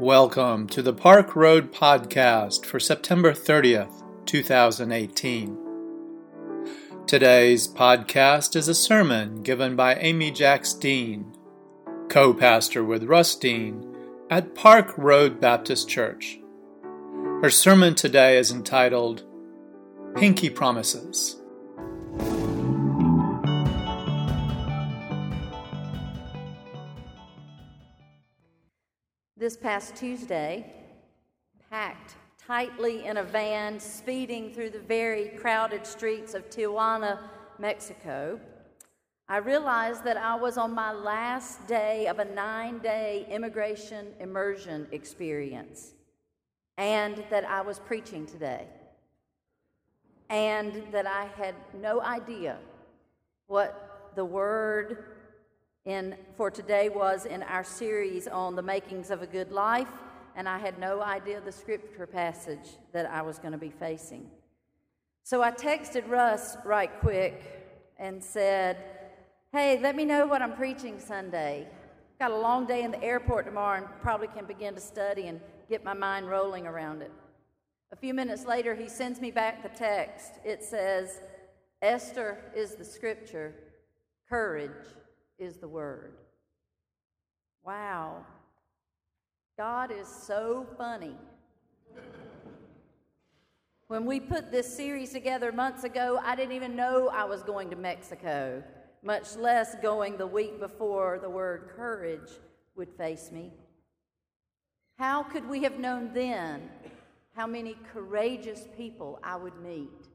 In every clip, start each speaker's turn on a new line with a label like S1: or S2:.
S1: Welcome to the Park Road Podcast for September 30th, 2018. Today's podcast is a sermon given by Amy Jacks Dean, co pastor with Russ Dean at Park Road Baptist Church. Her sermon today is entitled Pinky Promises.
S2: This past Tuesday, packed tightly in a van, speeding through the very crowded streets of Tijuana, Mexico, I realized that I was on my last day of a nine day immigration immersion experience, and that I was preaching today, and that I had no idea what the word in for today was in our series on the makings of a good life, and I had no idea the scripture passage that I was going to be facing. So I texted Russ right quick and said, Hey, let me know what I'm preaching Sunday. Got a long day in the airport tomorrow and probably can begin to study and get my mind rolling around it. A few minutes later, he sends me back the text. It says, Esther is the scripture, courage is the Word. Wow. God is so funny. When we put this series together months ago, I didn't even know I was going to Mexico, much less going the week before the word courage would face me. How could we have known then how many courageous people I would meet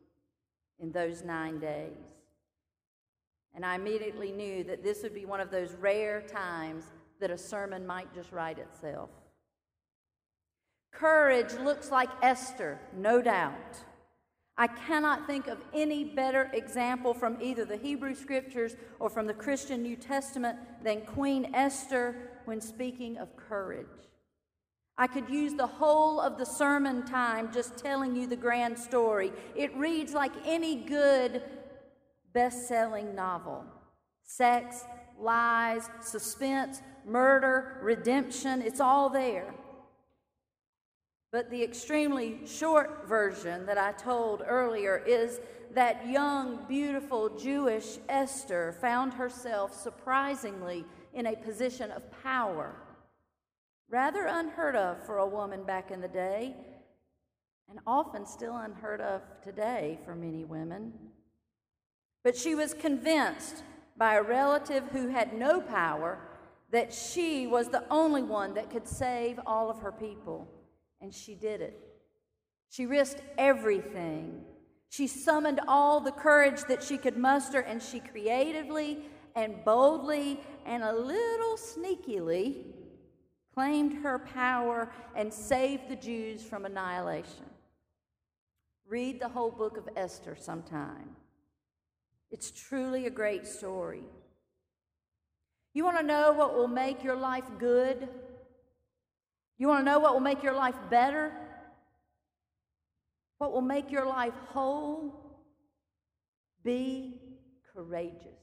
S2: in those nine days? And I immediately knew that this would be one of those rare times that a sermon might just write itself. Courage looks like Esther, no doubt. I cannot think of any better example from either the Hebrew Scriptures or from the Christian New Testament than Queen Esther when speaking of courage. I could use the whole of the sermon time just telling you the grand story. It reads like any good best selling novel. Sex, lies, suspense, murder, redemption, it's all there. But the extremely short version that I told earlier is that young, beautiful Jewish Esther found herself surprisingly in a position of power, rather unheard of for a woman back in the day, and often still unheard of today for many women. But she was convinced by a relative who had no power that she was the only one that could save all of her people. And she did it. She risked everything. She summoned all the courage that she could muster, and she creatively and boldly and a little sneakily claimed her power and saved the Jews from annihilation. Read the whole book of Esther sometime. It's truly a great story. You want to know what will make your life good? You want to know what will make your life better? What will make your life whole? Be courageous.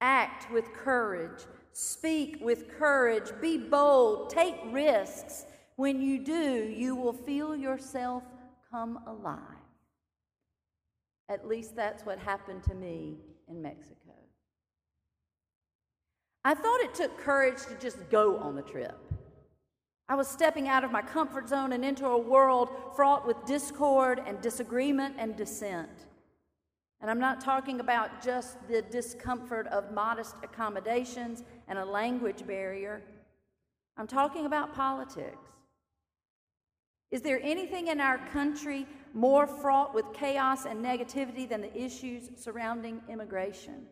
S2: Act with courage. Speak with courage. Be bold. Take risks. When you do, you will feel yourself come alive. At least that's what happened to me in Mexico. I thought it took courage to just go on the trip. I was stepping out of my comfort zone and into a world fraught with discord and disagreement and dissent. And I'm not talking about just the discomfort of modest accommodations and a language barrier. I'm talking about politics. Is there anything in our country more fraught with chaos and negativity than the issues surrounding immigration?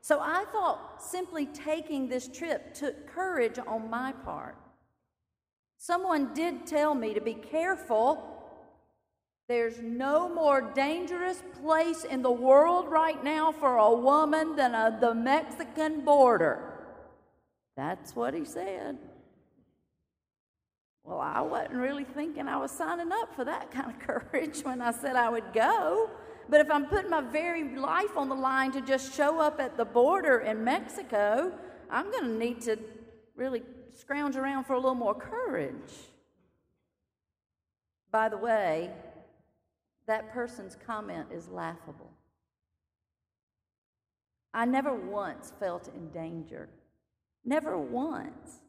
S2: So I thought simply taking this trip took courage on my part. Someone did tell me to be careful. There's no more dangerous place in the world right now for a woman than a, the Mexican border. That's what he said. Well, I wasn't really thinking I was signing up for that kind of courage when I said I would go. But if I'm putting my very life on the line to just show up at the border in Mexico, I'm going to need to really scrounge around for a little more courage. By the way, that person's comment is laughable. I never once felt in danger. Never once.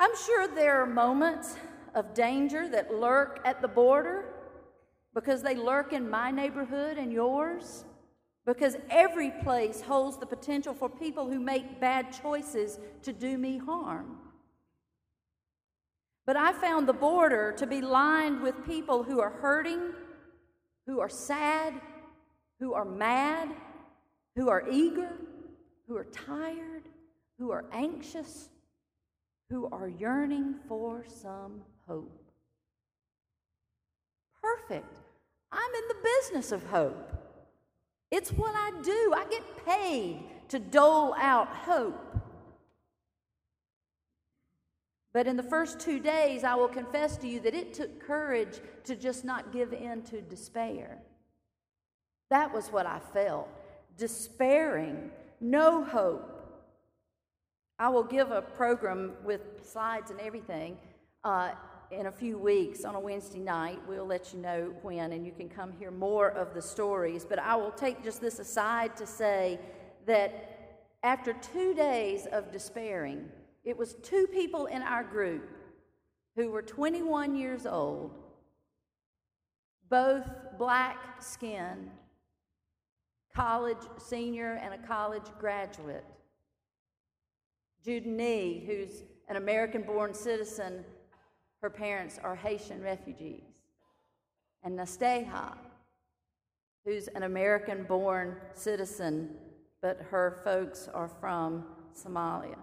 S2: I'm sure there are moments of danger that lurk at the border because they lurk in my neighborhood and yours. Because every place holds the potential for people who make bad choices to do me harm. But I found the border to be lined with people who are hurting, who are sad, who are mad, who are eager, who are tired, who are anxious, who are yearning for some hope. Perfect. I'm in the business of hope. It's what I do. I get paid to dole out hope. But in the first two days, I will confess to you that it took courage to just not give in to despair. That was what I felt despairing, no hope. I will give a program with slides and everything uh, in a few weeks on a Wednesday night. We'll let you know when, and you can come hear more of the stories. But I will take just this aside to say that after two days of despairing, it was two people in our group who were 21 years old, both black skinned, college senior and a college graduate. Jude Nee, who's an American born citizen, her parents are Haitian refugees. And Nasteha, who's an American born citizen, but her folks are from Somalia.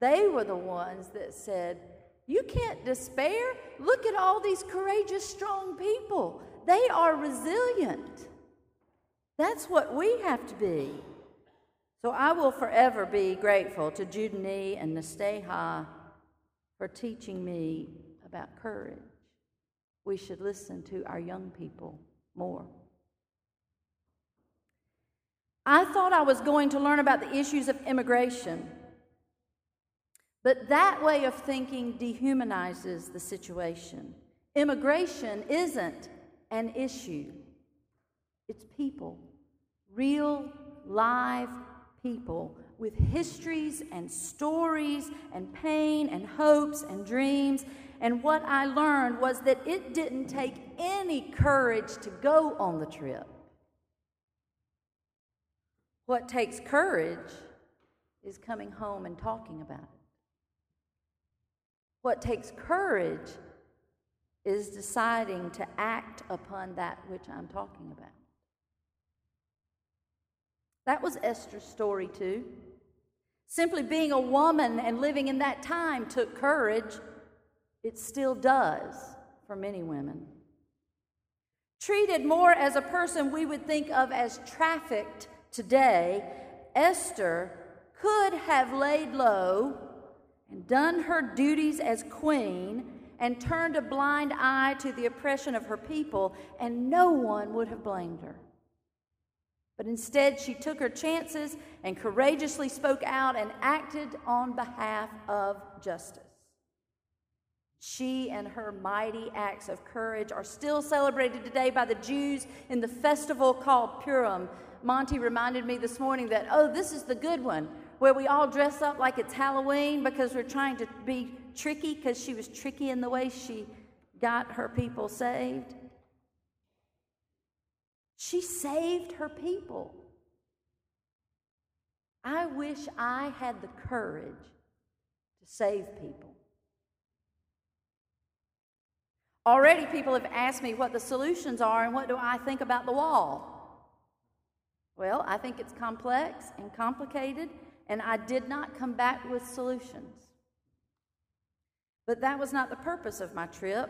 S2: They were the ones that said, You can't despair. Look at all these courageous, strong people. They are resilient. That's what we have to be. So I will forever be grateful to Judani and Nasteha for teaching me about courage. We should listen to our young people more. I thought I was going to learn about the issues of immigration, but that way of thinking dehumanizes the situation. Immigration isn't an issue, it's people real, live people with histories and stories and pain and hopes and dreams. And what I learned was that it didn't take any courage to go on the trip. What takes courage is coming home and talking about it. What takes courage is deciding to act upon that which I'm talking about. That was Esther's story, too. Simply being a woman and living in that time took courage. It still does for many women. Treated more as a person we would think of as trafficked today, Esther could have laid low and done her duties as queen and turned a blind eye to the oppression of her people, and no one would have blamed her. But instead, she took her chances and courageously spoke out and acted on behalf of justice. She and her mighty acts of courage are still celebrated today by the Jews in the festival called Purim. Monty reminded me this morning that, oh, this is the good one, where we all dress up like it's Halloween because we're trying to be tricky because she was tricky in the way she got her people saved. She saved her people. I wish I had the courage to save people. Already, people have asked me what the solutions are and what do I think about the wall. Well, I think it's complex and complicated, and I did not come back with solutions. But that was not the purpose of my trip.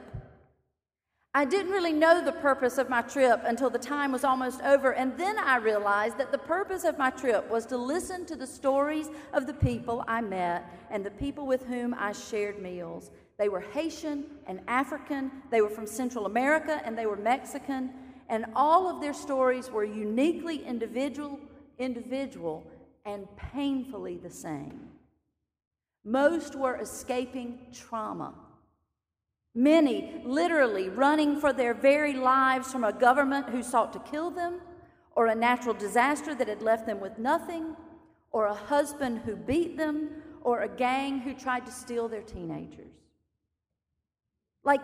S2: I didn't really know the purpose of my trip until the time was almost over, and then I realized that the purpose of my trip was to listen to the stories of the people I met and the people with whom I shared meals. They were Haitian and African, they were from Central America, and they were Mexican, and all of their stories were uniquely individual, individual and painfully the same. Most were escaping trauma. Many literally running for their very lives from a government who sought to kill them, or a natural disaster that had left them with nothing, or a husband who beat them, or a gang who tried to steal their teenagers. Like,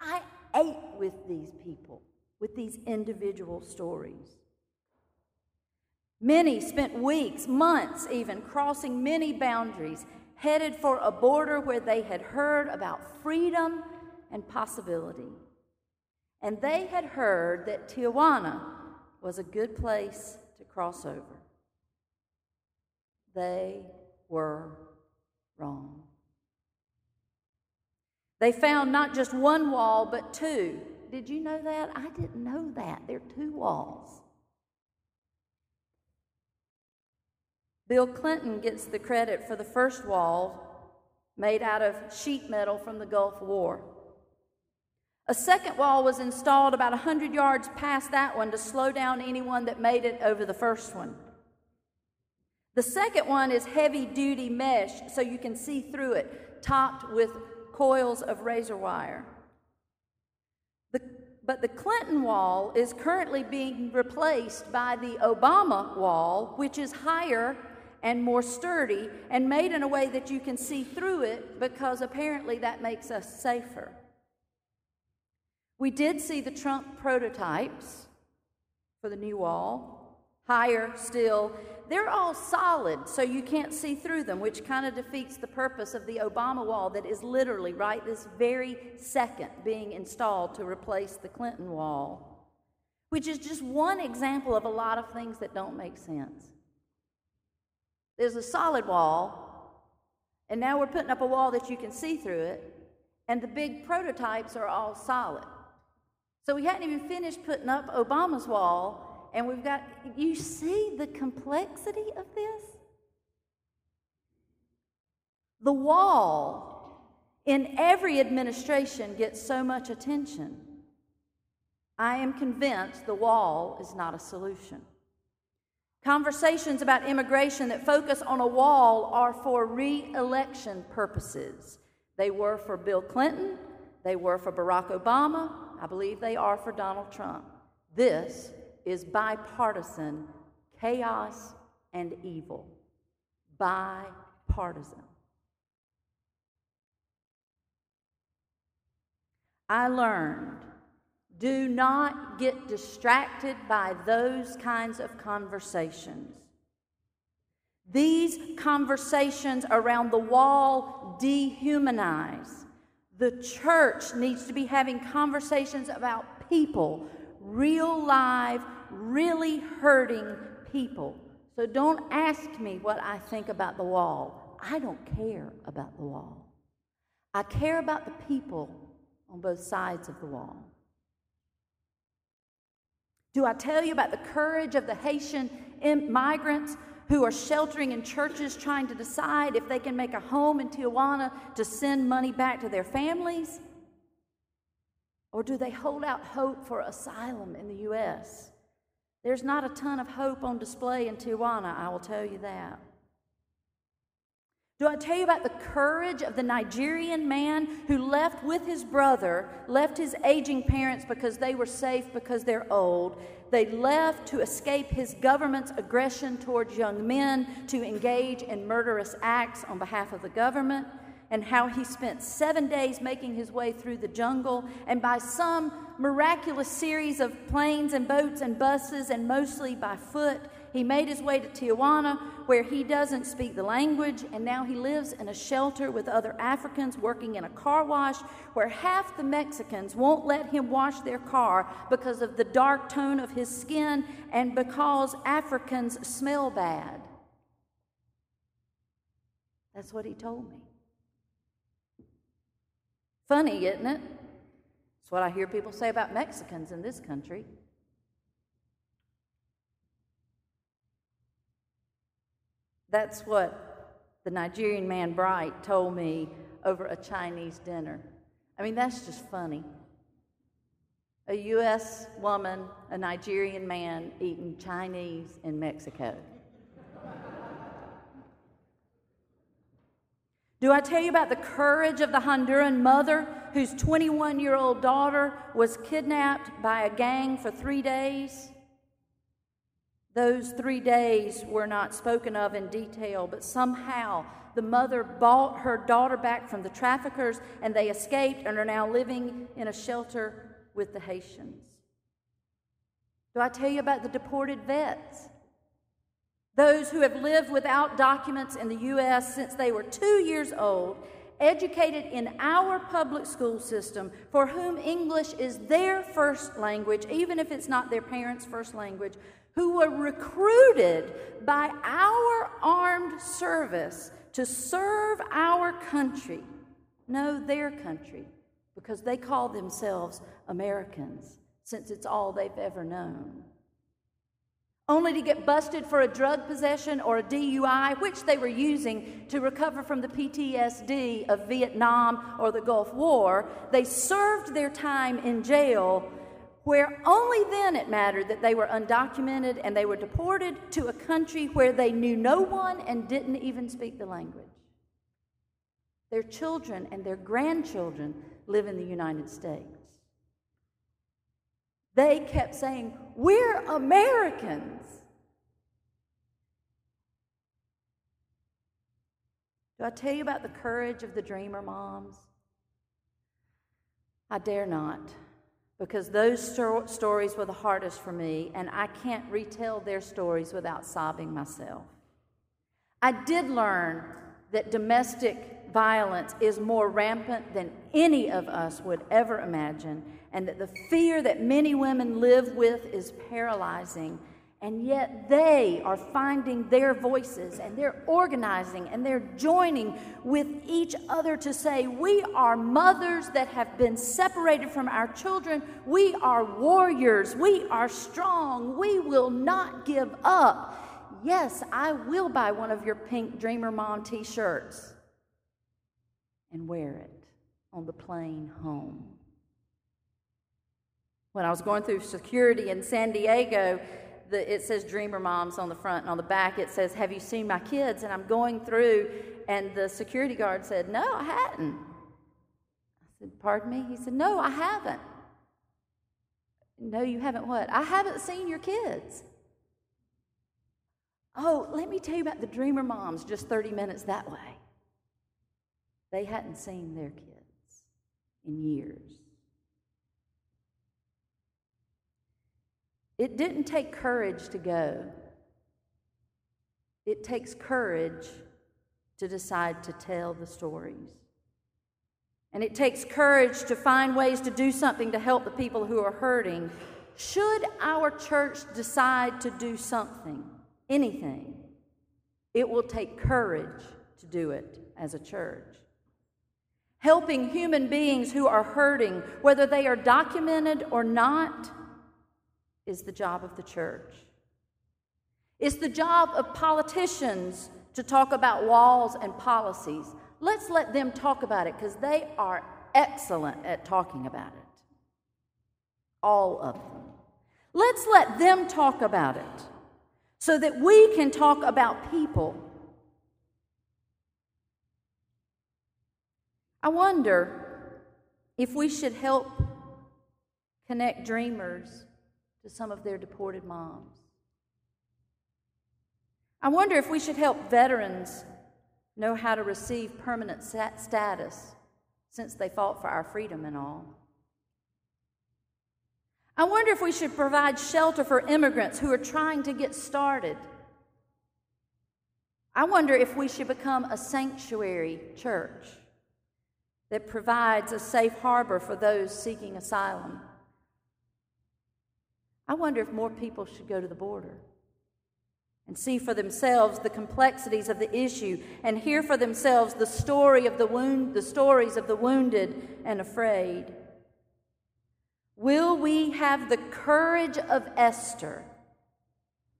S2: I ate with these people, with these individual stories. Many spent weeks, months even, crossing many boundaries, headed for a border where they had heard about freedom and possibility. And they had heard that Tijuana was a good place to cross over. They were wrong. They found not just one wall, but two. Did you know that? I didn't know that. There are two walls. Bill Clinton gets the credit for the first wall made out of sheet metal from the Gulf War. A second wall was installed about 100 yards past that one to slow down anyone that made it over the first one. The second one is heavy duty mesh so you can see through it, topped with coils of razor wire. The, but the Clinton wall is currently being replaced by the Obama wall, which is higher and more sturdy and made in a way that you can see through it because apparently that makes us safer. We did see the Trump prototypes for the new wall, higher still. They're all solid, so you can't see through them, which kind of defeats the purpose of the Obama wall that is literally right this very second being installed to replace the Clinton wall, which is just one example of a lot of things that don't make sense. There's a solid wall, and now we're putting up a wall that you can see through it, and the big prototypes are all solid. So we hadn't even finished putting up Obama's wall, and we've got, you see the complexity of this? The wall in every administration gets so much attention. I am convinced the wall is not a solution. Conversations about immigration that focus on a wall are for re election purposes. They were for Bill Clinton, they were for Barack Obama, I believe they are for Donald Trump. This is bipartisan chaos and evil. Bipartisan. I learned do not get distracted by those kinds of conversations. These conversations around the wall dehumanize. The church needs to be having conversations about people, real live, really hurting people. So don't ask me what I think about the wall. I don't care about the wall. I care about the people on both sides of the wall. Do I tell you about the courage of the Haitian migrants who are sheltering in churches trying to decide if they can make a home in Tijuana to send money back to their families? Or do they hold out hope for asylum in the U.S.? There's not a ton of hope on display in Tijuana, I will tell you that. Do I tell you about the courage of the Nigerian man who left with his brother, left his aging parents because they were safe because they're old? They left to escape his government's aggression towards young men to engage in murderous acts on behalf of the government, and how he spent seven days making his way through the jungle, and by some miraculous series of planes and boats and buses, and mostly by foot, he made his way to Tijuana, where he doesn't speak the language, and now he lives in a shelter with other Africans working in a car wash, where half the Mexicans won't let him wash their car because of the dark tone of his skin and because Africans smell bad. That's what he told me. Funny, isn't it? It's what I hear people say about Mexicans in this country. That's what the Nigerian man Bright told me over a Chinese dinner. I mean, that's just funny. A U.S. woman, a Nigerian man eating Chinese in Mexico. Do I tell you about the courage of the Honduran mother whose 21 year old daughter was kidnapped by a gang for three days? Those three days were not spoken of in detail, but somehow the mother bought her daughter back from the traffickers and they escaped and are now living in a shelter with the Haitians. Do I tell you about the deported vets? Those who have lived without documents in the U.S. since they were two years old, educated in our public school system, for whom English is their first language, even if it's not their parents' first language, who were recruited by our armed service to serve our country, no, their country, because they call themselves Americans, since it's all they've ever known only to get busted for a drug possession or a DUI, which they were using to recover from the PTSD of Vietnam or the Gulf War. They served their time in jail, where only then it mattered that they were undocumented and they were deported to a country where they knew no one and didn't even speak the language. Their children and their grandchildren live in the United States. They kept saying, We're Americans. Do I tell you about the courage of the dreamer moms? I dare not, because those sto- stories were the hardest for me, and I can't retell their stories without sobbing myself. I did learn that domestic violence is more rampant than any of us would ever imagine, and that the fear that many women live with is paralyzing. And yet they are finding their voices and they're organizing and they're joining with each other to say, We are mothers that have been separated from our children. We are warriors. We are strong. We will not give up. Yes, I will buy one of your pink Dreamer Mom t shirts and wear it on the plane home. When I was going through security in San Diego, the, it says Dreamer Moms on the front, and on the back it says, Have you seen my kids? And I'm going through, and the security guard said, No, I hadn't. I said, Pardon me? He said, No, I haven't. No, you haven't what? I haven't seen your kids. Oh, let me tell you about the Dreamer Moms just 30 minutes that way. They hadn't seen their kids in years. It didn't take courage to go. It takes courage to decide to tell the stories. And it takes courage to find ways to do something to help the people who are hurting. Should our church decide to do something, anything, it will take courage to do it as a church. Helping human beings who are hurting, whether they are documented or not, is the job of the church. It's the job of politicians to talk about walls and policies. Let's let them talk about it because they are excellent at talking about it. All of them. Let's let them talk about it so that we can talk about people I wonder if we should help connect dreamers to some of their deported moms. I wonder if we should help veterans know how to receive permanent status since they fought for our freedom and all. I wonder if we should provide shelter for immigrants who are trying to get started. I wonder if we should become a sanctuary church that provides a safe harbor for those seeking asylum. I wonder if more people should go to the border and see for themselves the complexities of the issue and hear for themselves the story of the wound the stories of the wounded and afraid. Will we have the courage of Esther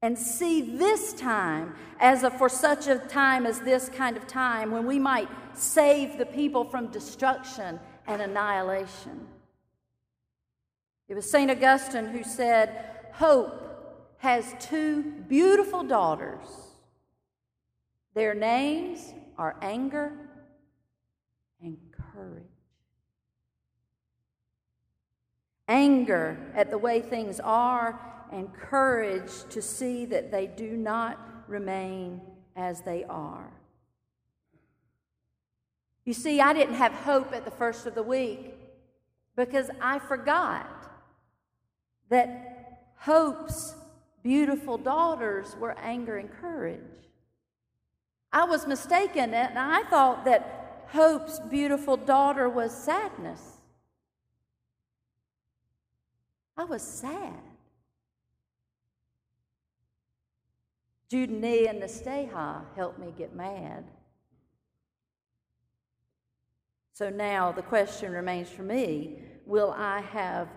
S2: and see this time as a for such a time as this kind of time when we might save the people from destruction and annihilation. It was St. Augustine who said, Hope has two beautiful daughters. Their names are anger and courage. Anger at the way things are, and courage to see that they do not remain as they are. You see, I didn't have hope at the first of the week because I forgot that hope's beautiful daughters were anger and courage. I was mistaken, and I thought that hope's beautiful daughter was sadness. I was sad. Jude and the helped me get mad. So now the question remains for me will I have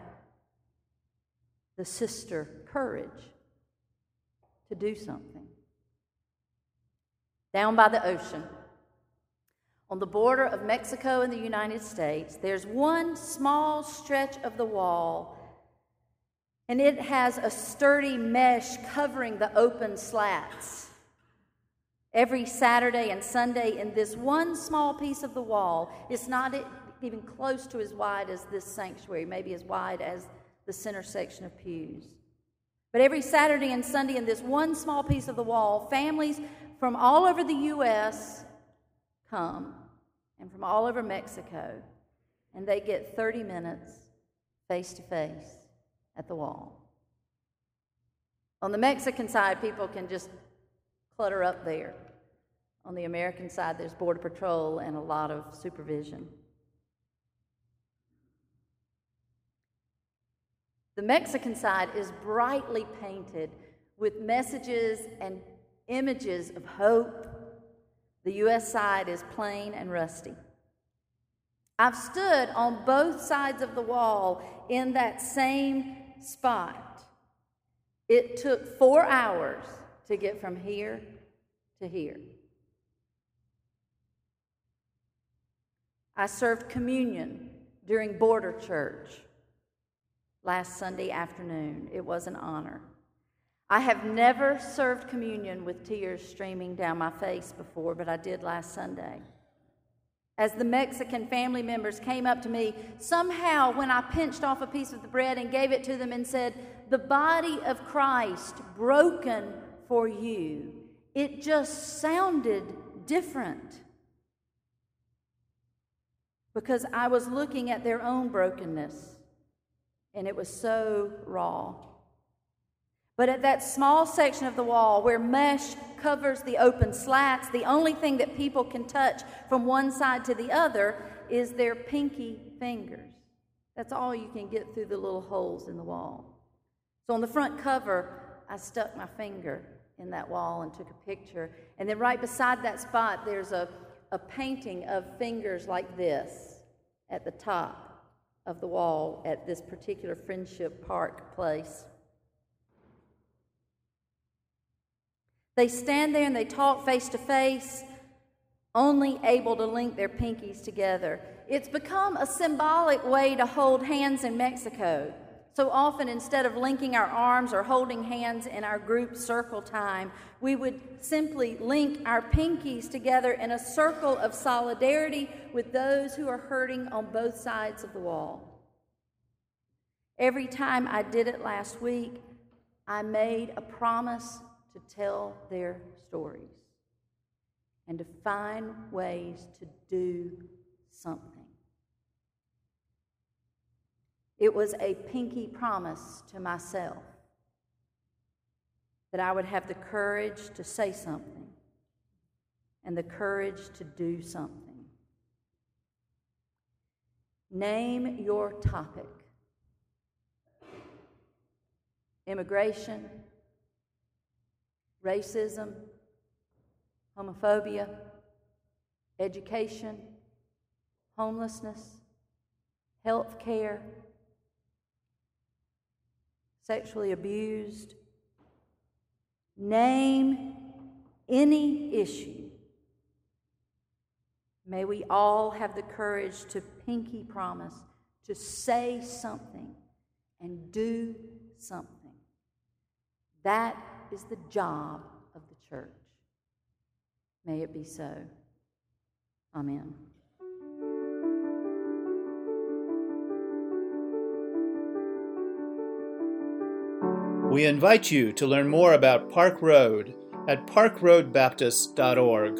S2: the sister courage to do something? Down by the ocean, on the border of Mexico and the United States, there's one small stretch of the wall, and it has a sturdy mesh covering the open slats. Every Saturday and Sunday, in this one small piece of the wall, it's not even close to as wide as this sanctuary, maybe as wide as the center section of pews. But every Saturday and Sunday, in this one small piece of the wall, families from all over the U.S. come and from all over Mexico, and they get 30 minutes face to face at the wall. On the Mexican side, people can just clutter up there. On the American side, there's Border Patrol and a lot of supervision. The Mexican side is brightly painted with messages and images of hope. The U.S. side is plain and rusty. I've stood on both sides of the wall in that same spot. It took four hours to get from here to here. I served communion during Border Church last Sunday afternoon. It was an honor. I have never served communion with tears streaming down my face before, but I did last Sunday. As the Mexican family members came up to me, somehow when I pinched off a piece of the bread and gave it to them and said, The body of Christ broken for you, it just sounded different because I was looking at their own brokenness and it was so raw. But at that small section of the wall where mesh covers the open slats, the only thing that people can touch from one side to the other is their pinky fingers. That's all you can get through the little holes in the wall. So on the front cover, I stuck my finger in that wall and took a picture. And then right beside that spot, there's a, a painting of fingers like this at the top of the wall at this particular Friendship Park place. They stand there and they talk face to face, only able to link their pinkies together. It's become a symbolic way to hold hands in Mexico. So often, instead of linking our arms or holding hands in our group circle time, we would simply link our pinkies together in a circle of solidarity with those who are hurting on both sides of the wall. Every time I did it last week, I made a promise to tell their stories and to find ways to do something. It was a pinky promise to myself that I would have the courage to say something and the courage to do something. Name your topic immigration, racism, homophobia, education, homelessness, health care sexually abused. Name any issue. May we all have the courage to pinky promise, to say something and do something. That is the job of the church. May it be so. Amen.
S1: We invite you to learn more about Park Road at parkroadbaptist.org.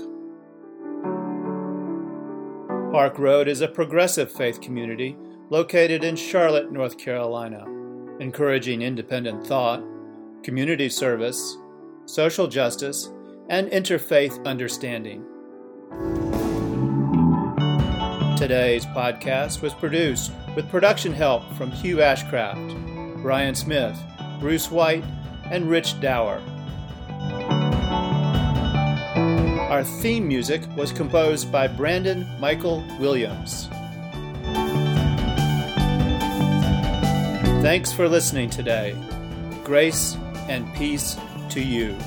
S1: Park Road is a progressive faith community located in Charlotte, North Carolina, encouraging independent thought community service, social justice, and interfaith understanding. Today's podcast was produced with production help from Hugh Ashcraft, Brian Smith, Bruce White, and Rich Dower. Our theme music was composed by Brandon Michael Williams. Thanks for listening today. Grace and peace to you.